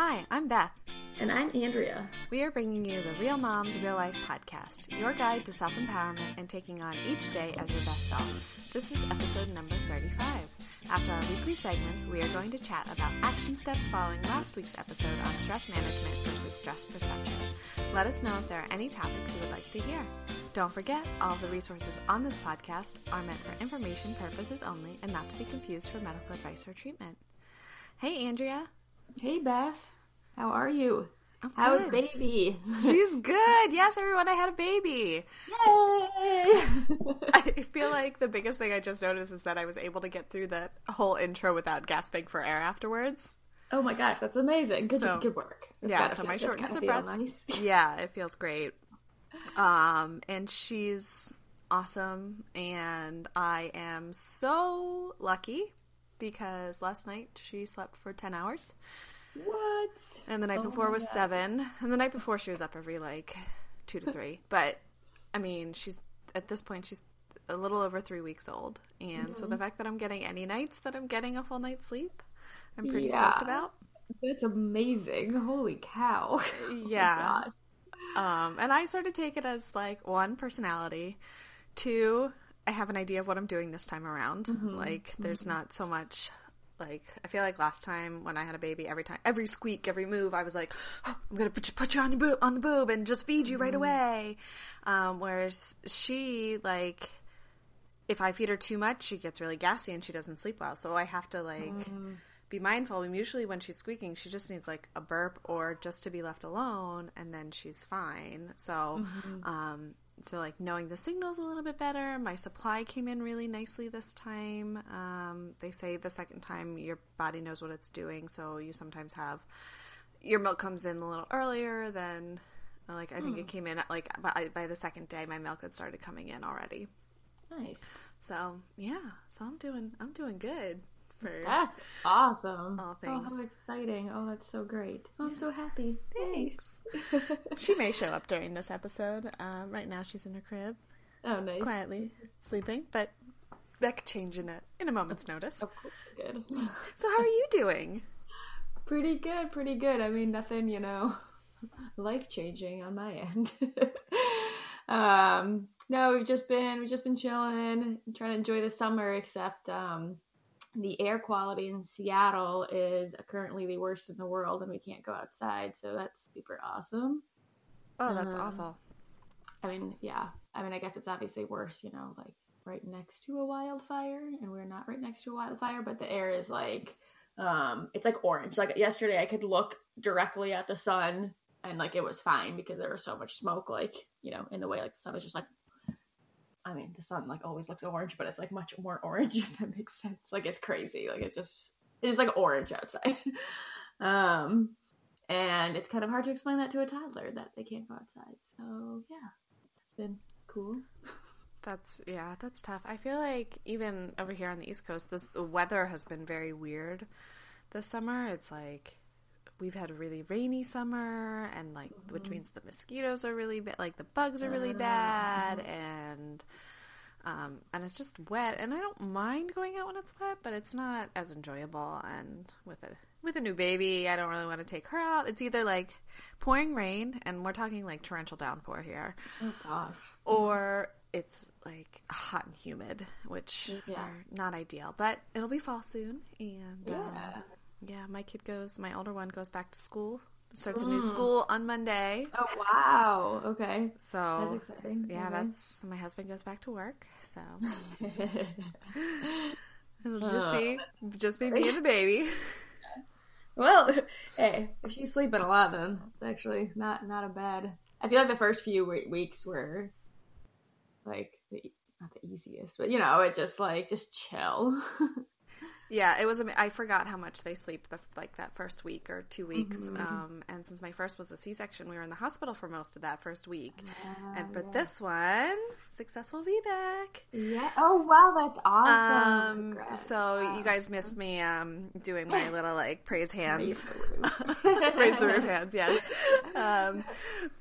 Hi, I'm Beth. And I'm Andrea. We are bringing you the Real Moms Real Life podcast, your guide to self empowerment and taking on each day as your best self. This is episode number 35. After our weekly segments, we are going to chat about action steps following last week's episode on stress management versus stress perception. Let us know if there are any topics you would like to hear. Don't forget, all the resources on this podcast are meant for information purposes only and not to be confused for medical advice or treatment. Hey, Andrea. Hey, Beth. How are you? I'm How's good. baby? She's good. Yes, everyone, I had a baby. Yay! I feel like the biggest thing I just noticed is that I was able to get through that whole intro without gasping for air afterwards. oh my gosh, that's amazing. Because So- it could work. It's yeah, so feel- my shortness of breath- Nice. Yeah, it feels great. Um, and she's awesome, and I am so lucky because last night she slept for 10 hours, What? and the night Oh before was God. seven, and the night before she was up every like two to three. but I mean, she's at this point, she's a little over three weeks old, and so the Mm-hmm. fact that I'm getting any nights that I'm getting a full night's sleep, I'm pretty Yeah. stoked about. That's amazing. Holy cow. Oh Yeah. gosh. Um, and I sort of take it as like one personality, two I have an idea of what I'm doing this time around. Mm-hmm. Like there's not so much like I feel like last time when I had a baby, every time, every squeak, every move, I was like, oh, I'm gonna put you, put you on your boob, on the boob and just feed you right Mm-hmm. away. Um, whereas she like. If I feed her too much, she gets really gassy and she doesn't sleep well. So I have to like Mm-hmm. be mindful. And usually when she's squeaking, she just needs like a burp or just to be left alone, and then she's fine. So, um, so like knowing the signals a little bit better. My supply came in really nicely this time. Um, they say the second time your body knows what it's doing, so you sometimes have your milk comes in a little earlier than. Like I think it came in at, like by, by the second day, my milk had started coming in already. Nice. So yeah, so I'm doing I'm doing good for That's awesome. All Oh, things. how exciting. Oh, that's so great. Oh, I'm so happy. Thanks. She may show up during this episode. Um, right now, she's in her crib, Oh, nice. quietly sleeping, but that could change in a in a moment's notice. Course, good. So, how are you doing? Pretty good, pretty good. I mean, nothing, you know, life changing on my end. um, no, we've just been we've just been chilling, trying to enjoy the summer. Except um, the air quality in Seattle is currently the worst in the world, and we can't go outside. So that's super awesome. Oh, that's Um, awful. I mean, yeah. I mean, I guess it's obviously worse, you know, like right next to a wildfire, and we're not right next to a wildfire, but the air is like, um, it's like orange. Like yesterday, I could look directly at the sun, and like it was fine because there was so much smoke, like you know, in the way like the sun was just like. I mean, the sun like always looks orange, but it's like much more orange if that makes sense. Like it's crazy. Like it's just it's just like orange outside. um, and it's kind of hard to explain that to a toddler that they can't go outside. So yeah, it's been cool. That's yeah, that's tough. I feel like even over here on the East Coast, this the weather has been very weird this summer. It's like we've had a really rainy summer, and like which means the mosquitoes are really bad, like the bugs are really bad, and um, and it's just wet. And I don't mind going out when it's wet, but it's not as enjoyable. And with a with a new baby, I don't really want to take her out. It's either like pouring rain, and we're talking like torrential downpour here, Oh gosh. or it's like hot and humid, which Yeah. are not ideal. But it'll be fall soon, and Yeah. um, yeah, my kid goes. My older one goes back to school. Starts a new mm. school on Monday. Oh wow. Okay. So That's exciting. yeah, Okay. that's my husband goes back to work. So it'll just be just be me and the baby. well, hey, if she's sleeping a lot, then it's actually not not a bad. I feel like the first few weeks were like the not the easiest, but you know, it just like just chill. Yeah, it was. I forgot how much they sleep the like that first week or two weeks. Mm-hmm. Um, and since my first was a C-section, we were in the hospital for most of that first week. and for yeah. this one, successful VBAC. yeah. Oh wow, that's awesome. Um, so you guys missed me um doing my little like praise hands. Raise the roof. Raise the roof hands, yes. Um,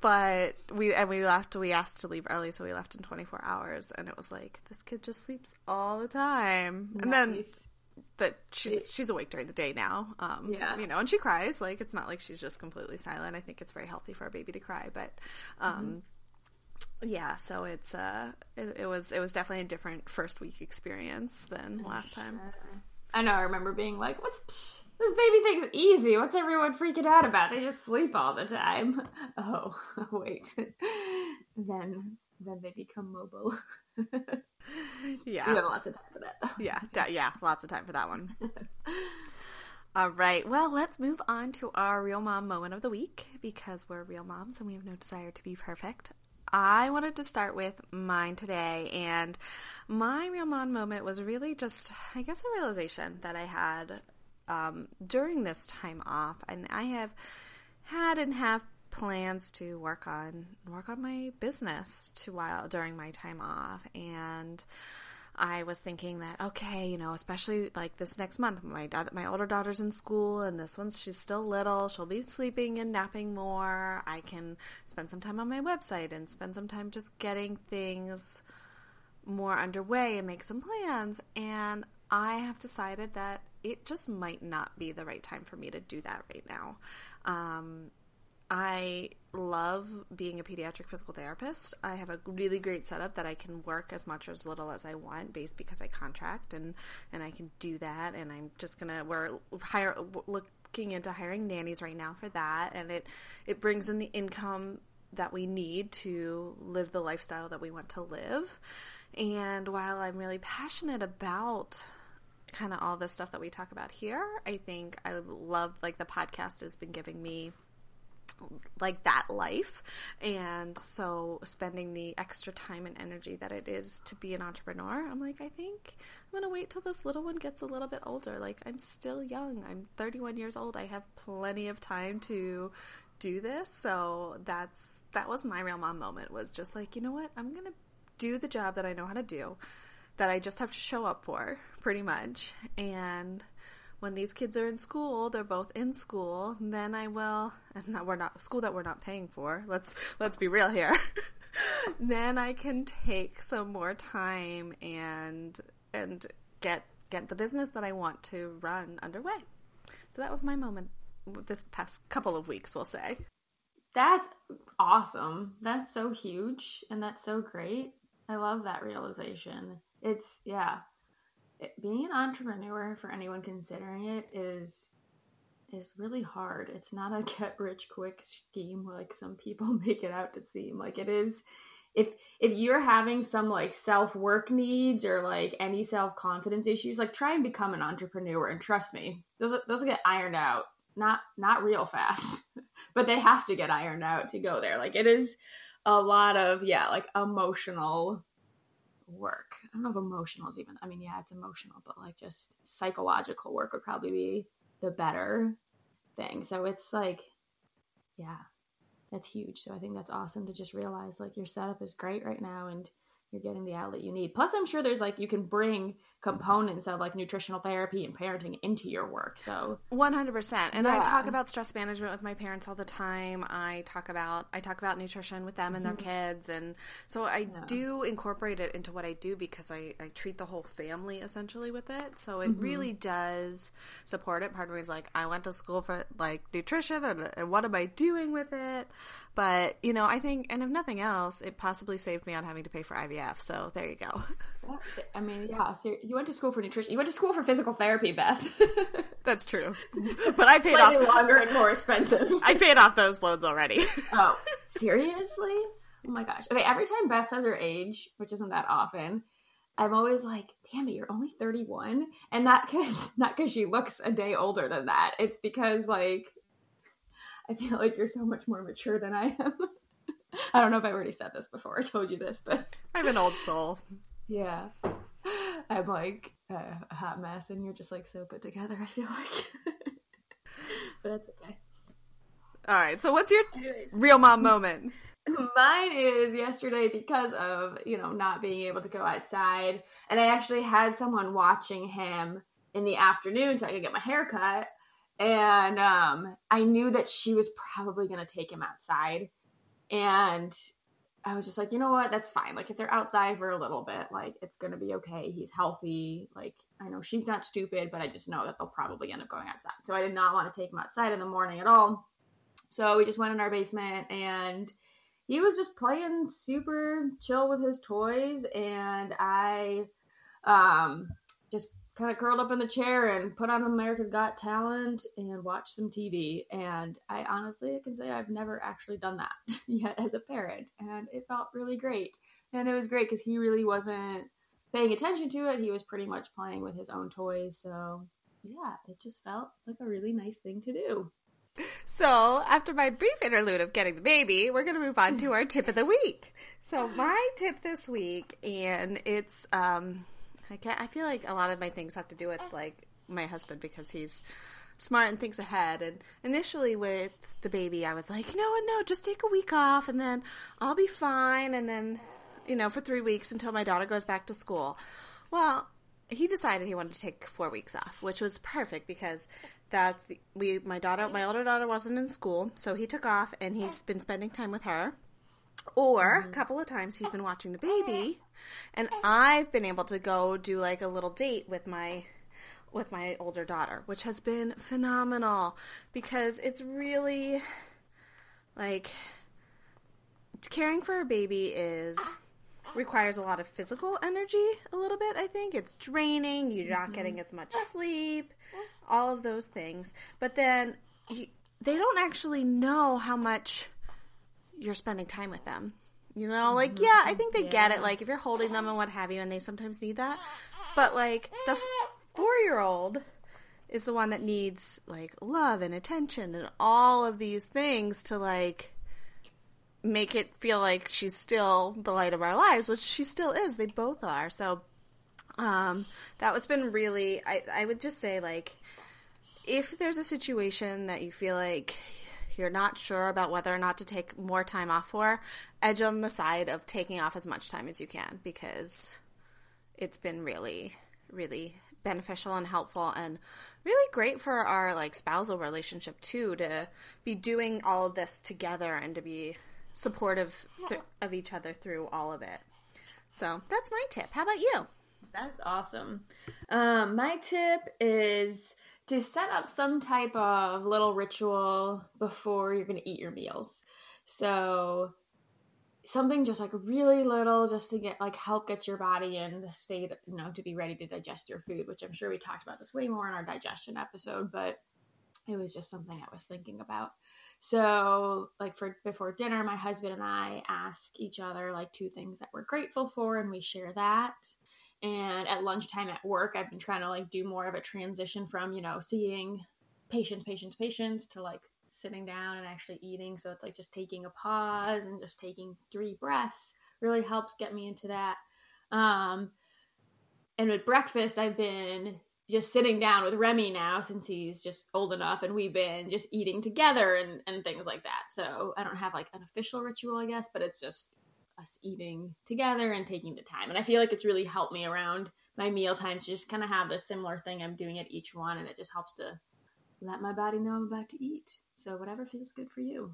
but we and we left. We asked to leave early, so we left in 24 hours, and it was like this kid just sleeps all the time. And then. That she's she's awake during the day now. Um, Yeah. you know, and she cries. Like it's not like she's just completely silent. I think it's very healthy for a baby to cry, but um, yeah. So it's uh, it, it was it was definitely a different first week experience than last time. I know. I remember being like, "What's psh, this baby thing's easy? What's everyone freaking out about? They just sleep all the time." Oh, wait. then then they become mobile. Yeah, We have lots of time for that. Though. yeah, da- yeah. Lots of time for that one. All right. Well, let's move on to our real mom moment of the week because we're real moms and we have no desire to be perfect. I wanted to start with mine today, and my real mom moment was really just, I guess, a realization that I had um, during this time off, and I have had and have plans to work on work on my business to while during my time off, and I was thinking that okay, you know, especially like this next month, my da- my older daughter's in school, and this one she's still little. She'll be sleeping and napping more. I can spend some time on my website and spend some time just getting things more underway and make some plans. And I have decided that it just might not be the right time for me to do that right now. Um, I love being a pediatric physical therapist. I have a really great setup that I can work as much or as little as I want, based because I contract and and I can do that. And I'm just gonna we're hire looking into hiring nannies right now for that, and it it brings in the income that we need to live the lifestyle that we want to live. And while I'm really passionate about kind of all the stuff that we talk about here, I think I love like the podcast has been giving me like that life. And so spending the extra time and energy that it is to be an entrepreneur i'm like i think i'm gonna wait till this little one gets a little bit older. Like i'm still young. I'm 31 years old. I have plenty of time to do this. So that's that was my real mom moment was just like you know what? I'm gonna do the job that i know how to do that i just have to show up for pretty much. And when these kids are in school, they're both in school, then I will and not, we're not school that we're not paying for. Let's let's be real here. then I can take some more time and and get get the business that I want to run underway. So that was my moment this past couple of weeks, we'll say. That's awesome. That's so huge and that's so great. I love that realization. It's yeah. It, being an entrepreneur for anyone considering it is is really hard. It's not a get rich quick scheme like some people make it out to seem. Like it is if if you're having some like self-work needs or like any self-confidence issues, like try and become an entrepreneur and trust me, those those will get ironed out. Not not real fast. but they have to get ironed out to go there. Like it is a lot of yeah, like emotional work. I don't know if emotional is even. I mean, yeah, it's emotional, but like just psychological work would probably be the better thing. So it's like, yeah, that's huge. So I think that's awesome to just realize like your setup is great right now and you're getting the outlet you need. Plus, I'm sure there's like you can bring components of like nutritional therapy and parenting into your work. So. 100% and i talk about stress management with my parents all the time. I talk about i talk about nutrition with them and their mm-hmm. kids and so i do incorporate it into what i do because i, I treat the whole family essentially with it. So it mm-hmm. really does support it. Part of me is like i went to school for like nutrition and, and what am i doing with it? But you know i think and if nothing else it possibly saved me on having to pay for ivf so there you go. I mean, yeah. So you went to school for nutrition. You went to school for physical therapy, Beth. that's true but i paid off longer and more expensive. i paid off those loans already Oh, seriously? Oh my gosh. Okay, every time Beth says her age, which isn't that often, I'm always like, damn it, you're only 31. And not because not because she looks a day older than that. It's because like I feel like you're so much more mature than I am. I don't know if I already said this before I told you this, but i'm an old soul yeah. I'm like uh, a hot mess and you're just like so put together, I feel like. but that's okay. All right. So, what's your Anyways. real mom moment? Mine is yesterday because of, you know, not being able to go outside. And I actually had someone watching him in the afternoon so I could get my hair cut. And um, I knew that she was probably going to take him outside. And I was just like, you know what? That's fine. Like, if they're outside for a little bit, like, it's going to be okay. He's healthy. Like, I know she's not stupid, but I just know that they'll probably end up going outside. So I did not want to take him outside in the morning at all. So we just went in our basement and he was just playing super chill with his toys and I um just kind of curled up in the chair and put on America's Got Talent and watched some TV. And I honestly can say I've never actually done that yet as a parent. And it felt really great. And it was great because he really wasn't paying attention to it. He was pretty much playing with his own toys. So, yeah, it just felt like a really nice thing to do. So, after my brief interlude of getting the baby, we're going to move on to our tip of the week. So, my tip this week, and it's, um, I, I feel like a lot of my things have to do with like my husband because he's smart and thinks ahead. And initially with the baby, I was like, what, no, just take a week off and then I'll be fine. And then, you know, for three weeks until my daughter goes back to school. Well, he decided he wanted to take four weeks off, which was perfect because that we my daughter my older daughter wasn't in school, so he took off and he's been spending time with her. Or mm-hmm. a couple of times he's been watching the baby, and I've been able to go do like a little date with my with my older daughter, which has been phenomenal because it's really like caring for a baby is requires a lot of physical energy a little bit i think it's draining you're not mm-hmm. getting as much sleep all of those things but then you, they don't actually know how much you're spending time with them. You know, like mm-hmm. yeah, I think they yeah. get it. Like if you're holding them and what have you, and they sometimes need that. But like the four year old is the one that needs like love and attention and all of these things to like make it feel like she's still the light of our lives, which she still is. They both are. So um, that was been really. I I would just say like if there's a situation that you feel like you're not sure about whether or not to take more time off for, edge on the side of taking off as much time as you can because it's been really, really beneficial and helpful and really great for our like spousal relationship too to be doing all of this together and to be supportive th- of each other through all of it. So that's my tip. How about you? That's awesome. Um, my tip is to set up some type of little ritual before you're going to eat your meals. So something just like really little just to get like help get your body in the state you know to be ready to digest your food which i'm sure we talked about this way more in our digestion episode but it was just something i was thinking about so like for before dinner my husband and i ask each other like two things that we're grateful for and we share that and at lunchtime at work i've been trying to like do more of a transition from you know seeing patients patients patients to like sitting down and actually eating so it's like just taking a pause and just taking three breaths really helps get me into that um and with breakfast i've been just sitting down with Remy now since he's just old enough and we've been just eating together and, and things like that. So I don't have like an official ritual, I guess, but it's just us eating together and taking the time. And I feel like it's really helped me around my meal times to just kind of have a similar thing I'm doing at each one. And it just helps to let my body know I'm about to eat. So whatever feels good for you.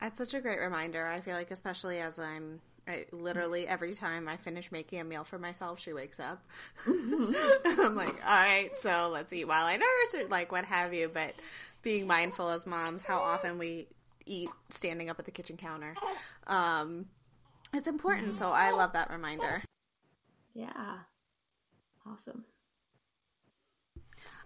That's such a great reminder. I feel like, especially as I'm I, literally every time I finish making a meal for myself, she wakes up. I'm like, all right, so let's eat while I nurse or like what have you. But being mindful as moms, how often we eat standing up at the kitchen counter. Um, it's important. Mm-hmm. So I love that reminder. Yeah. Awesome.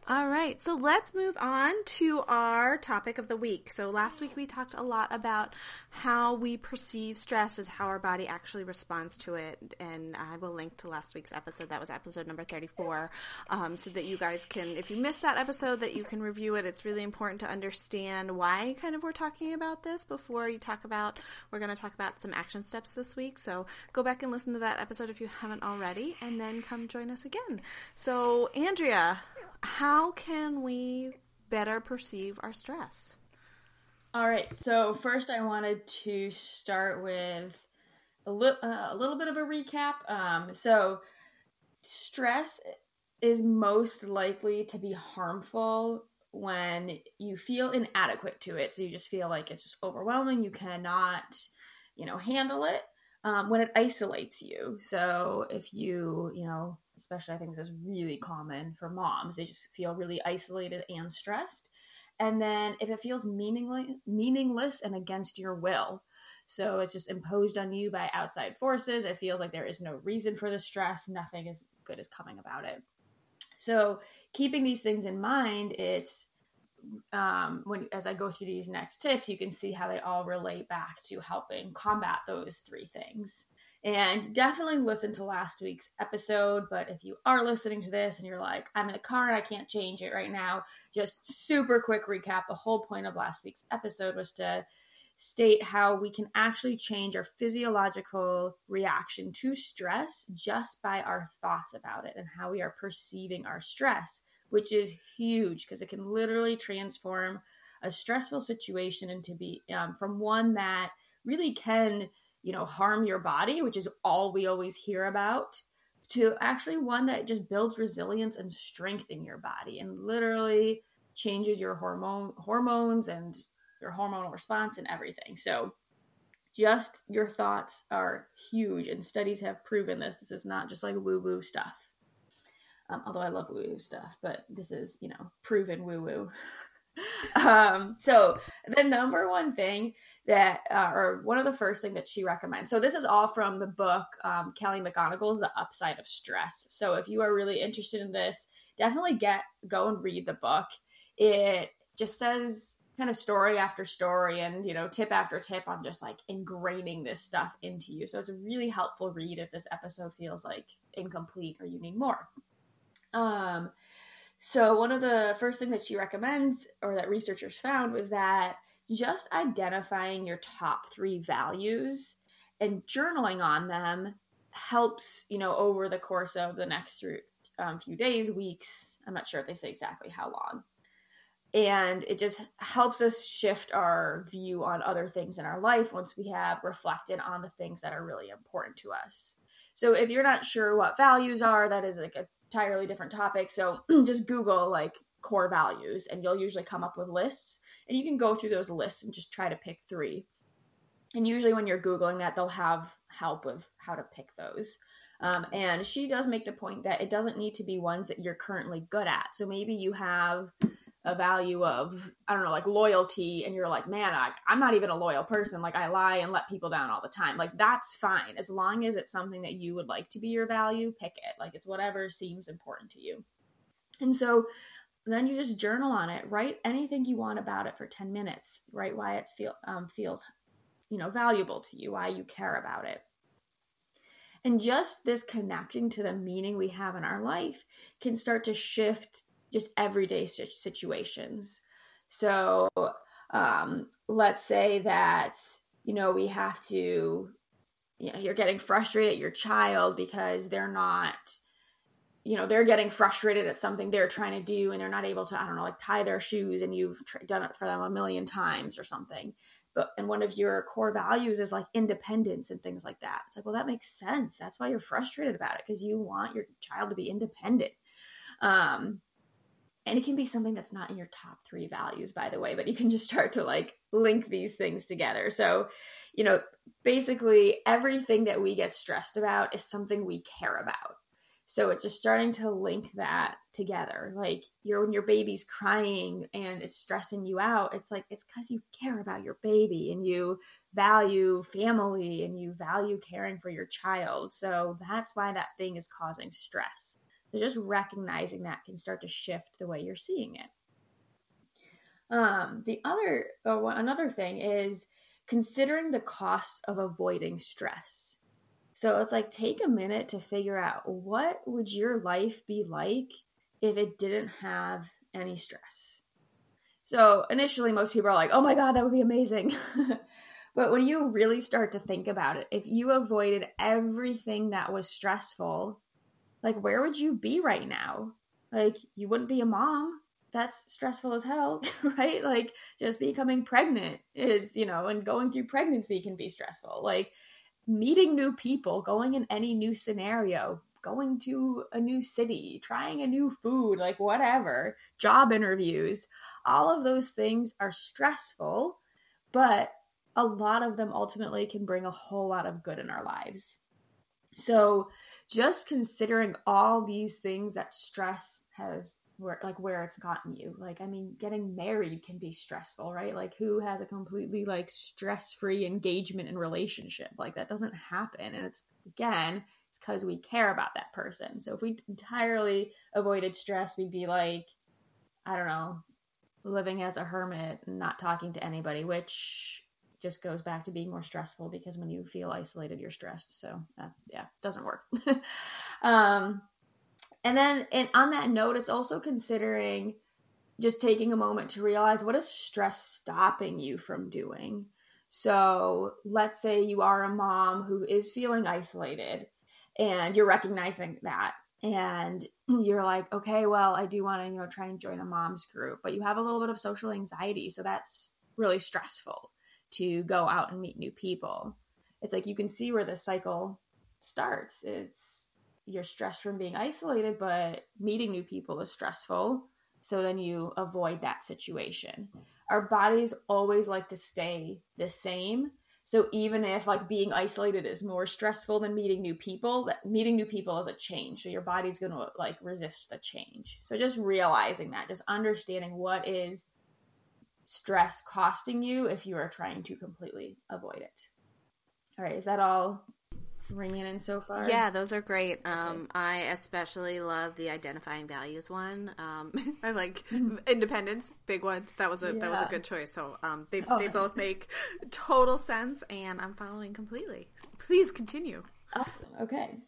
All right, so let's move on to our topic of the week. So last week we talked a lot about how we perceive stress as how our body actually responds to it, and I will link to last week's episode. That was episode number thirty-four, um, so that you guys can, if you missed that episode, that you can review it. It's really important to understand why kind of we're talking about this before you talk about. We're going to talk about some action steps this week. So go back and listen to that episode if you haven't already, and then come join us again. So Andrea how can we better perceive our stress? All right. So first, I wanted to start with a, uh, a little bit of a recap. Um, so stress is most likely to be harmful when you feel inadequate to it. So you just feel like it's just overwhelming. You cannot, you know, handle it. Um, when it isolates you. So if you, you know, especially I think this is really common for moms. They just feel really isolated and stressed. And then if it feels meaningless, meaningless and against your will, so it's just imposed on you by outside forces. It feels like there is no reason for the stress. Nothing is good is coming about it. So keeping these things in mind, it's um, when as I go through these next tips, you can see how they all relate back to helping combat those three things. And definitely listen to last week's episode. But if you are listening to this and you're like, I'm in the car and I can't change it right now, just super quick recap. The whole point of last week's episode was to state how we can actually change our physiological reaction to stress just by our thoughts about it and how we are perceiving our stress, which is huge because it can literally transform a stressful situation into be um, from one that really can you know, harm your body, which is all we always hear about, to actually one that just builds resilience and strength in your body and literally changes your hormone hormones and your hormonal response and everything. So just your thoughts are huge and studies have proven this. This is not just like woo woo stuff. Um, although I love woo woo stuff, but this is, you know, proven woo woo. um, so the number one thing that, uh, or one of the first thing that she recommends. So this is all from the book um, Kelly McGonigal's The Upside of Stress. So if you are really interested in this, definitely get go and read the book. It just says kind of story after story and you know tip after tip on just like ingraining this stuff into you. So it's a really helpful read if this episode feels like incomplete or you need more. Um, so one of the first thing that she recommends or that researchers found was that just identifying your top 3 values and journaling on them helps, you know, over the course of the next um, few days, weeks, I'm not sure if they say exactly how long. And it just helps us shift our view on other things in our life once we have reflected on the things that are really important to us. So if you're not sure what values are, that is like a entirely different topic. So just Google like core values and you'll usually come up with lists and you can go through those lists and just try to pick three. And usually when you're Googling that, they'll have help with how to pick those. Um, and she does make the point that it doesn't need to be ones that you're currently good at. So maybe you have a value of I don't know like loyalty and you're like man I, I'm not even a loyal person like I lie and let people down all the time like that's fine as long as it's something that you would like to be your value pick it like it's whatever seems important to you and so then you just journal on it. Write anything you want about it for 10 minutes. Write why it feel um, feels you know valuable to you why you care about it. And just this connecting to the meaning we have in our life can start to shift just everyday situations. So um, let's say that you know we have to you know you're getting frustrated at your child because they're not you know they're getting frustrated at something they're trying to do and they're not able to i don't know like tie their shoes and you've done it for them a million times or something. But and one of your core values is like independence and things like that. It's like well that makes sense. That's why you're frustrated about it because you want your child to be independent. Um and it can be something that's not in your top three values by the way but you can just start to like link these things together. So you know basically everything that we get stressed about is something we care about so it's just starting to link that together like you're when your baby's crying and it's stressing you out it's like it's because you care about your baby and you value family and you value caring for your child so that's why that thing is causing stress so just recognizing that can start to shift the way you're seeing it. Um, the other, uh, another thing is considering the cost of avoiding stress. So it's like take a minute to figure out what would your life be like if it didn't have any stress. So initially, most people are like, "Oh my god, that would be amazing." but when you really start to think about it, if you avoided everything that was stressful like where would you be right now like you wouldn't be a mom that's stressful as hell right like just becoming pregnant is you know and going through pregnancy can be stressful like meeting new people going in any new scenario going to a new city trying a new food like whatever job interviews all of those things are stressful but a lot of them ultimately can bring a whole lot of good in our lives. So just considering all these things that stress has where like where it's gotten you. Like I mean, getting married can be stressful, right? Like who has a completely like stress-free engagement and relationship? Like that doesn't happen and it's again, it's cuz we care about that person. So if we entirely avoided stress, we'd be like I don't know, living as a hermit and not talking to anybody, which just goes back to being more stressful because when you feel isolated, you're stressed. So uh, yeah, doesn't work. um, and then and on that note, it's also considering just taking a moment to realize what is stress stopping you from doing. So let's say you are a mom who is feeling isolated and you're recognizing that and you're like, okay, well, I do want to, you know, try and join a mom's group, but you have a little bit of social anxiety. So that's really stressful to go out and meet new people. It's like you can see where the cycle starts. It's you're stressed from being isolated, but meeting new people is stressful. So then you avoid that situation. Our bodies always like to stay the same. So even if like being isolated is more stressful than meeting new people, that meeting new people is a change. So your body's going to like resist the change. So just realizing that, just understanding what is stress costing you if you are trying to completely avoid it. All right, is that all ringing in so far? Yeah, those are great. Um, I especially love the identifying values one. Um, I like mm-hmm. independence, big one. That was a yeah. that was a good choice. So um, they oh, they nice. both make total sense, and I'm following completely. Please continue. Awesome. Okay.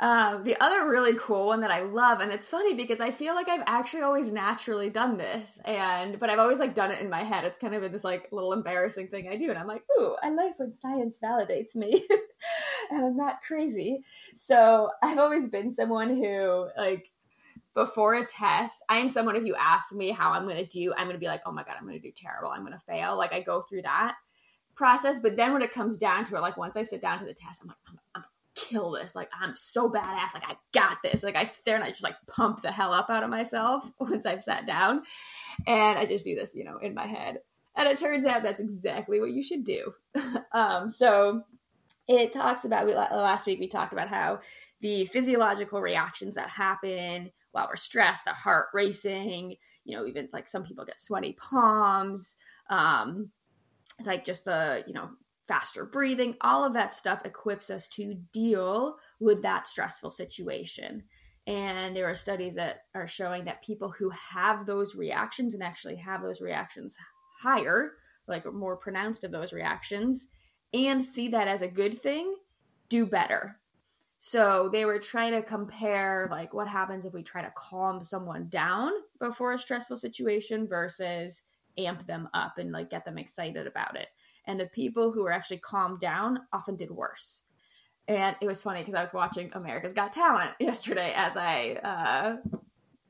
Uh, the other really cool one that I love, and it's funny because I feel like I've actually always naturally done this, and but I've always like done it in my head. It's kind of been this like little embarrassing thing I do, and I'm like, ooh, I like when science validates me, I'm not crazy. So I've always been someone who like before a test, I'm someone if you ask me how I'm gonna do, I'm gonna be like, oh my god, I'm gonna do terrible, I'm gonna fail. Like I go through that process, but then when it comes down to it, like once I sit down to the test, I'm like, I'm, I'm kill this. Like, I'm so badass. Like, I got this. Like, I sit there and I just like pump the hell up out of myself once I've sat down. And I just do this, you know, in my head. And it turns out that's exactly what you should do. um, so it talks about, we, last week we talked about how the physiological reactions that happen while we're stressed, the heart racing, you know, even like some people get sweaty palms, um, like just the, you know, faster breathing, all of that stuff equips us to deal with that stressful situation. And there are studies that are showing that people who have those reactions and actually have those reactions higher, like more pronounced of those reactions, and see that as a good thing, do better. So they were trying to compare like what happens if we try to calm someone down before a stressful situation versus amp them up and like get them excited about it and the people who were actually calmed down often did worse. And it was funny because I was watching America's Got Talent yesterday, as I, uh,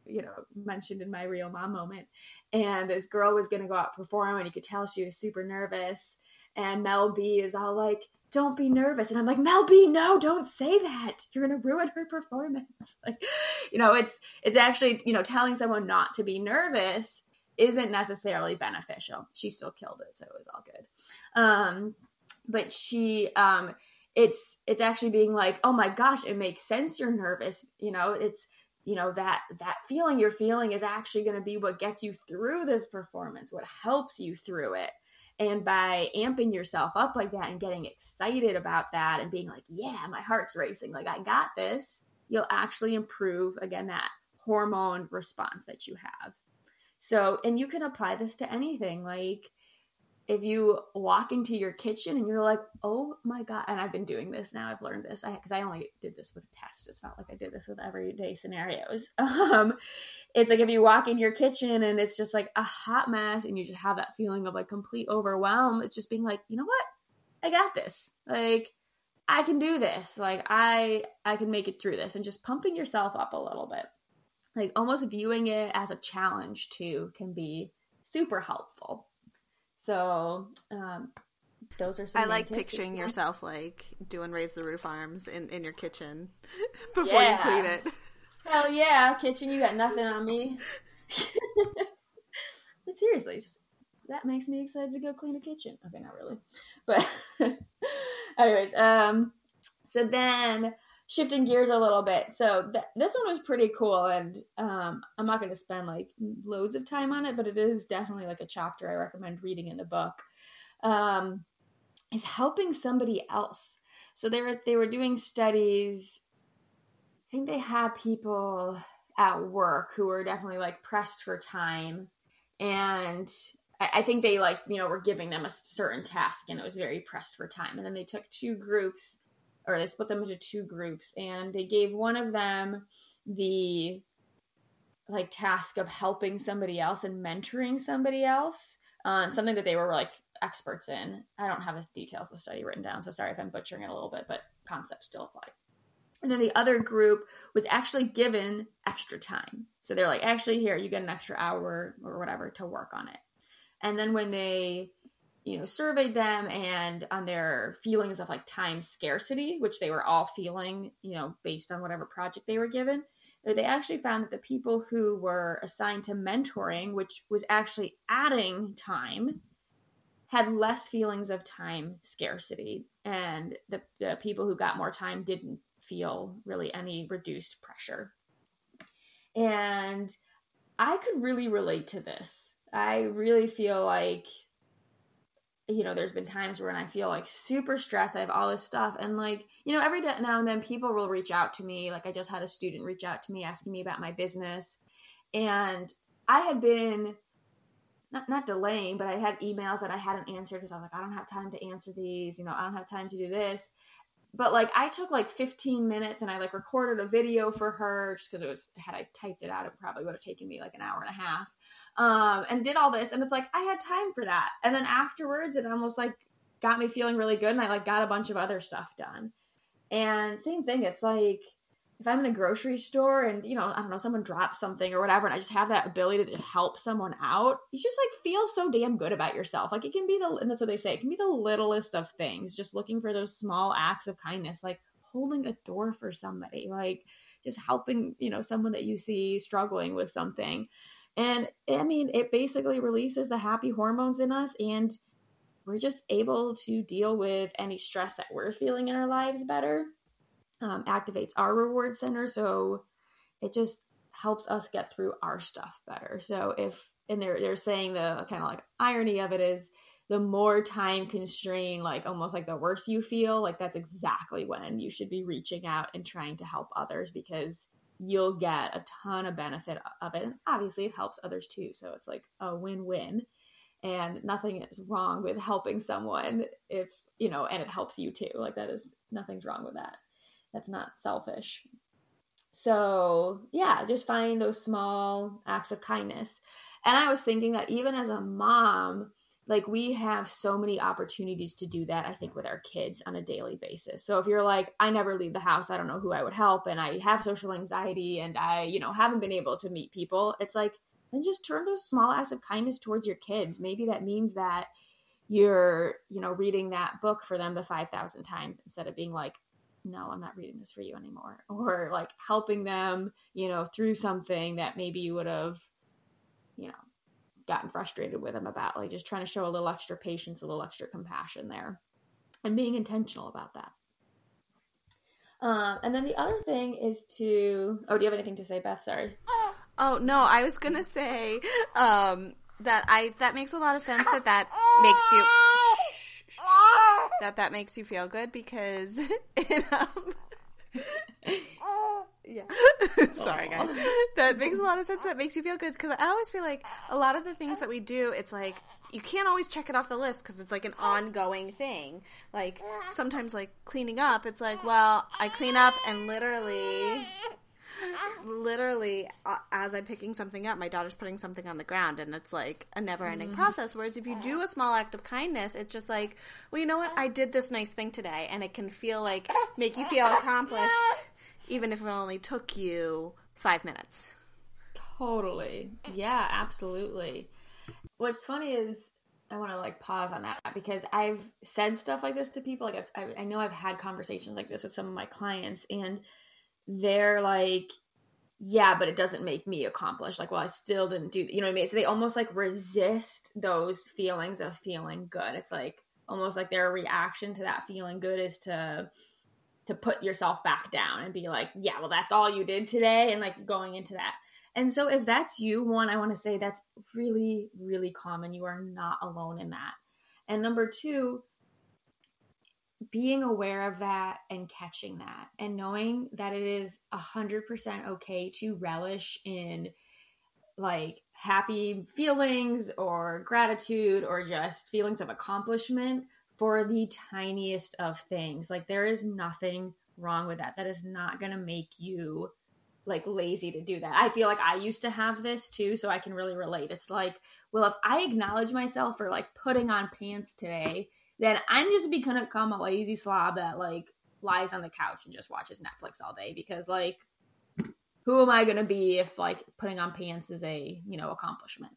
you know, mentioned in my real mom moment. And this girl was going to go out perform, and you could tell she was super nervous. And Mel B is all like, "Don't be nervous," and I'm like, "Mel B, no, don't say that. You're to ruin her performance." Like, you know, it's it's actually you know telling someone not to be nervous isn't necessarily beneficial. She still killed it, so it was all good. Um, but she, um, it's it's actually being like, oh my gosh, it makes sense. You're nervous. You know, it's you know that that feeling you're feeling is actually going to be what gets you through this performance, what helps you through it. And by amping yourself up like that and getting excited about that and being like, yeah, my heart's racing, like I got this, you'll actually improve again that hormone response that you have. So, and you can apply this to anything. Like, if you walk into your kitchen and you're like, oh my God, and I've been doing this now, I've learned this because I, I, only did this with tests. It's not like I did this with everyday scenarios. Um, it's like if you walk in your kitchen and it's just like a hot mess and you just have that feeling of like complete overwhelm, it's just being like, you know what? I got this. Like, I can do this. Like, I, I can make it through this and just pumping yourself up a little bit like almost viewing it as a challenge too can be super helpful. So um, those are some. I like picturing yourself like doing raise the roof arms in in your kitchen before yeah. you clean it. Hell yeah, kitchen! You got nothing on me. but seriously, just, that makes me excited to go clean a kitchen. Okay, not really, but anyways, um, so then shifting gears a little bit. So th- this one was pretty cool, and um, I'm not going to spend like loads of time on it, but it is definitely like a chapter I recommend reading in the book. Um, is helping somebody else. So they were they were doing studies. I think they had people at work who were definitely like pressed for time, and I, I think they like you know were giving them a certain task, and it was very pressed for time. And then they took two groups or they split them into two groups and they gave one of them the like task of helping somebody else and mentoring somebody else on uh, something that they were like experts in. I don't have the details of the study written down, so sorry if I'm butchering it a little bit, but concepts still apply. And then the other group was actually given extra time. So they're like, actually, here, you get an extra hour or whatever to work on it. And then when they you know, surveyed them and on their feelings of like time scarcity, which they were all feeling, you know, based on whatever project they were given, they actually found that the people who were assigned to mentoring, which was actually adding time, had less feelings of time scarcity. And the, the people who got more time didn't feel really any reduced pressure. And I could really relate to this. I really feel like you know, there's been times when I feel like super stressed. I have all this stuff. And like, you know, every now and then people will reach out to me. Like, I just had a student reach out to me asking me about my business. And I had been not, not delaying, but I had emails that I hadn't answered because I was like, I don't have time to answer these. You know, I don't have time to do this. But like, I took like 15 minutes and I like recorded a video for her just because it was, had I typed it out, it probably would have taken me like an hour and a half um, and did all this. And it's like, I had time for that. And then afterwards, it almost like got me feeling really good. And I like got a bunch of other stuff done. And same thing, it's like, if I'm in the grocery store and, you know, I don't know, someone drops something or whatever, and I just have that ability to help someone out, you just like feel so damn good about yourself. Like it can be the, and that's what they say, it can be the littlest of things, just looking for those small acts of kindness, like holding a door for somebody, like just helping, you know, someone that you see struggling with something. And I mean, it basically releases the happy hormones in us, and we're just able to deal with any stress that we're feeling in our lives better. Um, activates our reward center, so it just helps us get through our stuff better. So if and they're they're saying the kind of like irony of it is the more time constrained, like almost like the worse you feel, like that's exactly when you should be reaching out and trying to help others because you'll get a ton of benefit of it. And obviously, it helps others too. So it's like a win win. And nothing is wrong with helping someone if, you know, and it helps you too. Like, that is nothing's wrong with that. That's not selfish. So, yeah, just finding those small acts of kindness. And I was thinking that even as a mom, like we have so many opportunities to do that i think with our kids on a daily basis. So if you're like i never leave the house i don't know who i would help and i have social anxiety and i you know haven't been able to meet people it's like then just turn those small acts of kindness towards your kids. Maybe that means that you're you know reading that book for them the 5000 times instead of being like no i'm not reading this for you anymore or like helping them you know through something that maybe you would have you know gotten frustrated with him about, like just trying to show a little extra patience, a little extra compassion there, and being intentional about that. Um, and then the other thing is to. Oh, do you have anything to say, Beth? Sorry. Oh no, I was gonna say um, that I that makes a lot of sense that that makes you that that makes you feel good because it, um, yeah. Sorry, guys. That makes a lot of sense. That makes you feel good because I always feel like a lot of the things that we do, it's like you can't always check it off the list because it's like an ongoing thing. Like sometimes, like cleaning up, it's like, well, I clean up and literally, literally, uh, as I'm picking something up, my daughter's putting something on the ground, and it's like a never-ending mm. process. Whereas if you do a small act of kindness, it's just like, well, you know what? I did this nice thing today, and it can feel like make you feel accomplished even if it only took you five minutes. Totally. Yeah, absolutely. What's funny is I want to like pause on that because I've said stuff like this to people. Like I've, I know I've had conversations like this with some of my clients, and they're like, "Yeah, but it doesn't make me accomplished." Like, well, I still didn't do. You know what I mean? So they almost like resist those feelings of feeling good. It's like almost like their reaction to that feeling good is to to put yourself back down and be like, yeah, well, that's all you did today, and like going into that. And so, if that's you, one, I want to say that's really, really common. You are not alone in that. And number two, being aware of that and catching that and knowing that it is 100% okay to relish in like happy feelings or gratitude or just feelings of accomplishment for the tiniest of things. Like there is nothing wrong with that. That is not going to make you like lazy to do that. I feel like I used to have this too, so I can really relate. It's like, well, if I acknowledge myself for like putting on pants today, then I'm just become a lazy slob that like lies on the couch and just watches Netflix all day because like who am I gonna be if like putting on pants is a, you know, accomplishment?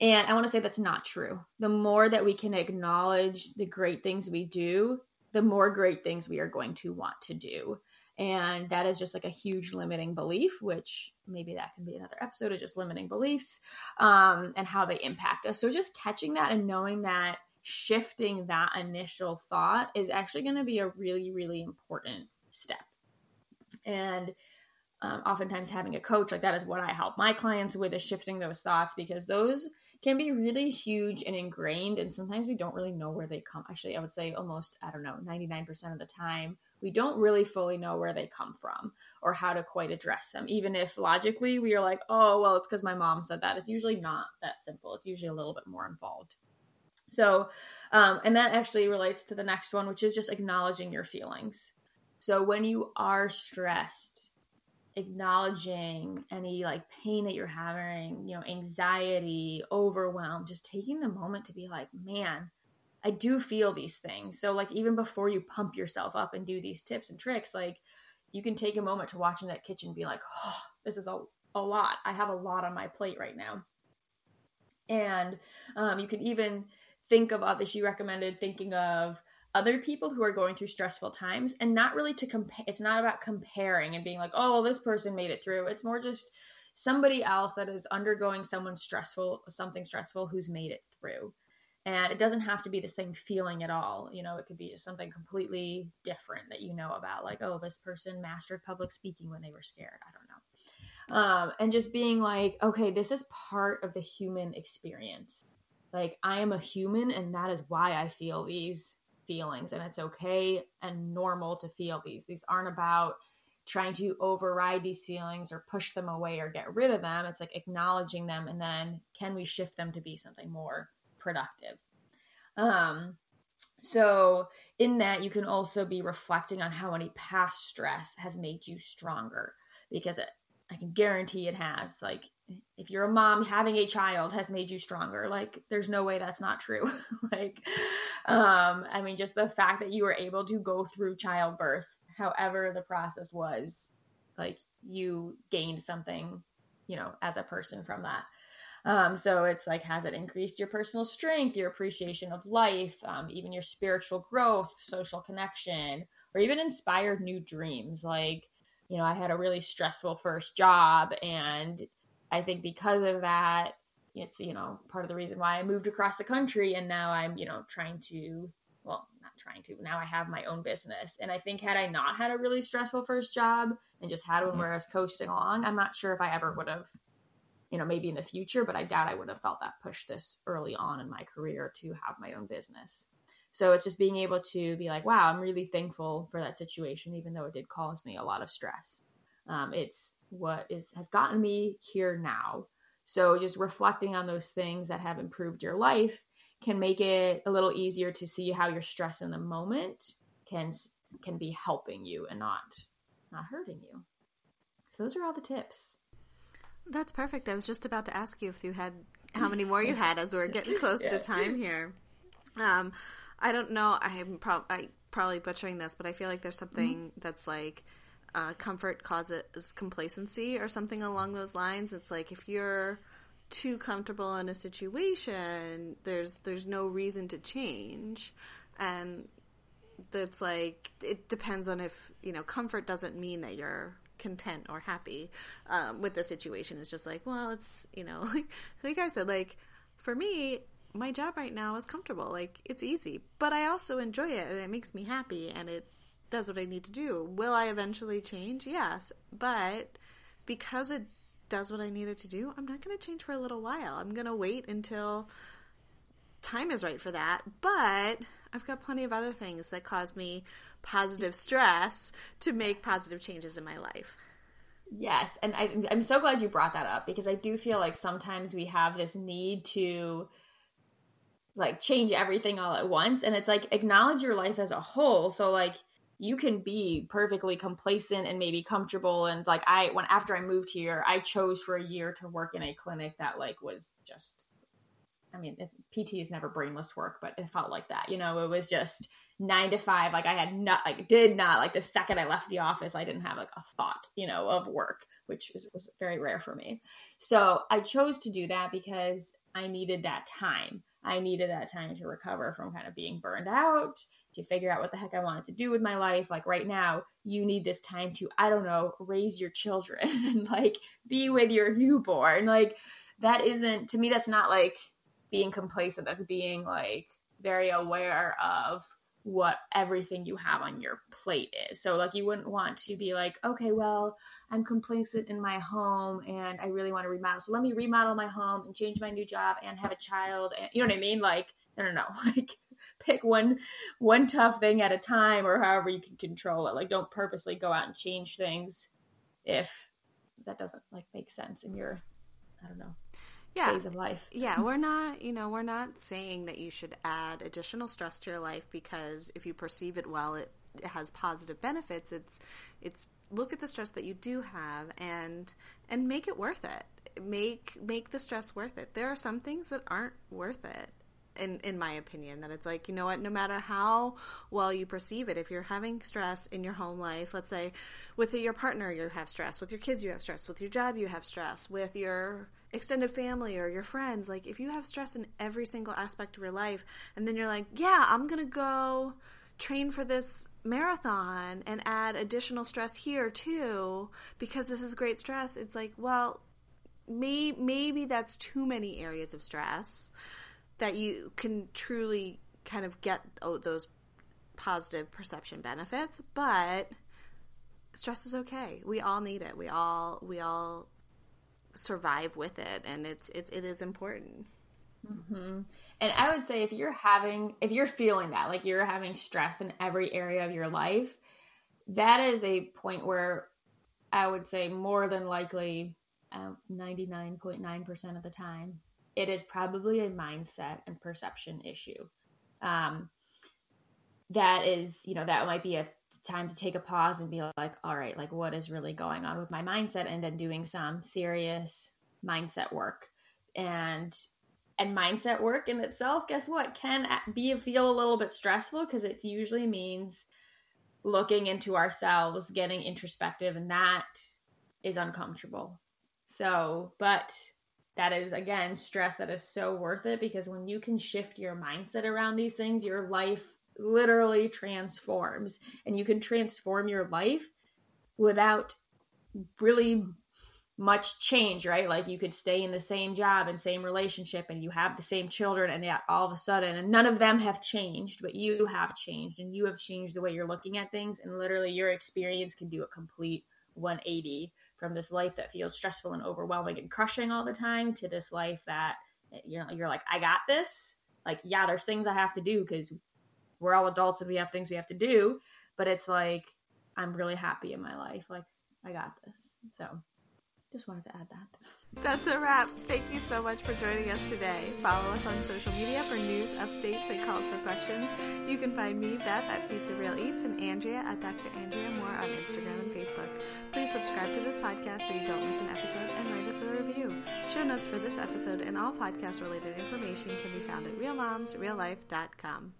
And I want to say that's not true. The more that we can acknowledge the great things we do, the more great things we are going to want to do. And that is just like a huge limiting belief, which maybe that can be another episode of just limiting beliefs um, and how they impact us. So just catching that and knowing that shifting that initial thought is actually going to be a really, really important step. And um, oftentimes having a coach like that is what I help my clients with is shifting those thoughts because those can be really huge and ingrained and sometimes we don't really know where they come actually i would say almost i don't know 99% of the time we don't really fully know where they come from or how to quite address them. Even if logically we are like oh well it's because my mom said that. It's usually not that simple. It's usually a little bit more involved. So um, and that actually relates to the next one which is just acknowledging your feelings. So when you are stressed acknowledging any like pain that you're having, you know, anxiety, overwhelm, just taking the moment to be like, man, I do feel these things. So like even before you pump yourself up and do these tips and tricks, like you can take a moment to watch in that kitchen be like, oh, this is a, a lot. I have a lot on my plate right now. And um, you can even think of others. She recommended thinking of other people who are going through stressful times and not really to compare it's not about comparing and being like oh well, this person made it through. It's more just somebody else that is undergoing someone stressful something stressful who's made it through. And it doesn't have to be the same feeling at all you know it could be just something completely different that you know about like oh this person mastered public speaking when they were scared i don't know. Um, and just being like okay this is part of the human experience. Like i am a human and that is why i feel these feelings and it's okay and normal to feel these. These aren't about trying to override these feelings or push them away or get rid of them. It's like acknowledging them and then can we shift them to be something more productive? Um, so, in that, you can also be reflecting on how any past stress has made you stronger because it, I can guarantee it has. Like, if you're a mom having a child has made you stronger. Like there's no way that's not true. Like um i mean just the fact that you were able to go through childbirth however the process was like you gained something you know as a person from that. Um so it's like has it increased your personal strength your appreciation of life um, even your spiritual growth social connection or even inspired new dreams? Like you know i had a really stressful first job and I think because of that, it's you know part of the reason why I moved across the country and now I'm you know trying to well not trying to now I have my own business. And I think had I not had a really stressful first job and just had one mm-hmm. where I was coasting along I'm not sure if I ever would have you know maybe in the future but I doubt I would have felt that push this early on in my career to have my own business so it's just being able to be like wow I'm really thankful for that situation even though it did cause me a lot of stress um, it's what is has gotten me here now. So just reflecting on those things that have improved your life can make it a little easier to see how your stress in the moment can can be helping you and not not hurting you. So those are all the tips. That's perfect. I was just about to ask you if you had how many more you had as we're getting close yeah. to time here. Um, I don't know. I'm I probably butchering this, but I feel like there's something mm-hmm. that's like uh, comfort causes complacency or something along those lines. It's like if you're too comfortable in a situation, there's there's no reason to change, and it's like it depends on if you know comfort doesn't mean that you're content or happy um, with the situation. It's just like well, it's you know like like I said like for me my job right now is comfortable like it's easy but i also enjoy it and it makes me happy and it does what I need to do. Will I eventually change? Yes. But because it does what I need it to do, I'm not going to change for a little while. I'm going to wait until time is right for that. But I've got plenty of other things that cause me positive stress to make positive changes in my life. Yes, and I, I'm so glad you brought that up because I do feel like sometimes we have this need to like change everything all at once, and it's like acknowledge your life as a whole. So like you can be perfectly complacent and maybe comfortable and like I when after I moved here, I chose for a year to work in a clinic that like was just I mean, PT is never brainless work, but it felt like that. You know, it was just nine to five. Like I had not, like did not, like the second I left the office, I didn't have like a thought, you know, of work, which is, was very rare for me. So I chose to do that because I needed that time. I needed that time to recover from kind of being burned out, to figure out what the heck I wanted to do with my life. Like right now, you need this time to, I don't know, raise your children and like be with your newborn. Like that isn't, to me, that's not like, being complacent that's being like very aware of what everything you have on your plate is. So like you wouldn't want to be like, okay, well, I'm complacent in my home and I really want to remodel. So let me remodel my home and change my new job and have a child and you know what I mean? Like, no no no. Like pick one one tough thing at a time or however you can control it. Like don't purposely go out and change things if that doesn't like make sense in your I don't know yeah. phase of life. Yeah, we're not, you know, we're not saying that you should add additional stress to your life because if you perceive it well, it, it has positive benefits. It's it's look at the stress that you do have and and make it worth it. Make make the stress worth it. There are some things that aren't worth it in in my opinion that it's like you know what no matter how well you perceive it if you're having stress in your home life let's say with your partner you have stress with your kids you have stress with your job you have stress with your extended family or your friends like if you have stress in every single aspect of your life and then you're like yeah i'm going to go train for this marathon and add additional stress here too because this is great stress it's like well may, maybe that's too many areas of stress that you can truly kind of get oh, those positive perception benefits but stress is okay. We all need it. We all we all survive with it and it's it's it is important mm-hmm. and i would say if you're having if you're feeling that like you're having stress in every area of your life that is a point where i would say more than likely uh, 99.9% of the time it is probably a mindset and perception issue. Um, that is, you know, that might be a time to take a pause and be like, all right, like what is really going on with my mindset, and then doing some serious mindset work. And and mindset work in itself, guess what, can be feel a little bit stressful because it usually means looking into ourselves, getting introspective, and that is uncomfortable. So, but that is again stress that is so worth it because when you can shift your mindset around these things your life literally transforms and you can transform your life without really much change right like you could stay in the same job and same relationship and you have the same children and yet all of a sudden and none of them have changed but you have changed and you have changed the way you're looking at things and literally your experience can do a complete 180 from this life that feels stressful and overwhelming and crushing all the time to this life that you know you're like I got this. Like yeah, there's things I have to do because we're all adults and we have things we have to do, but it's like I'm really happy in my life. Like I got this. So just wanted to add that. That's a wrap. Thank you so much for joining us today. Follow us on social media for news, updates, and calls for questions. You can find me, Beth, at Pizza Real Eats, and Andrea at Dr. Andrea Moore on Instagram and Facebook. Please subscribe to this podcast so you don't miss an episode and write us a review. Show notes for this episode and all podcast related information can be found at realmomsreallife.com.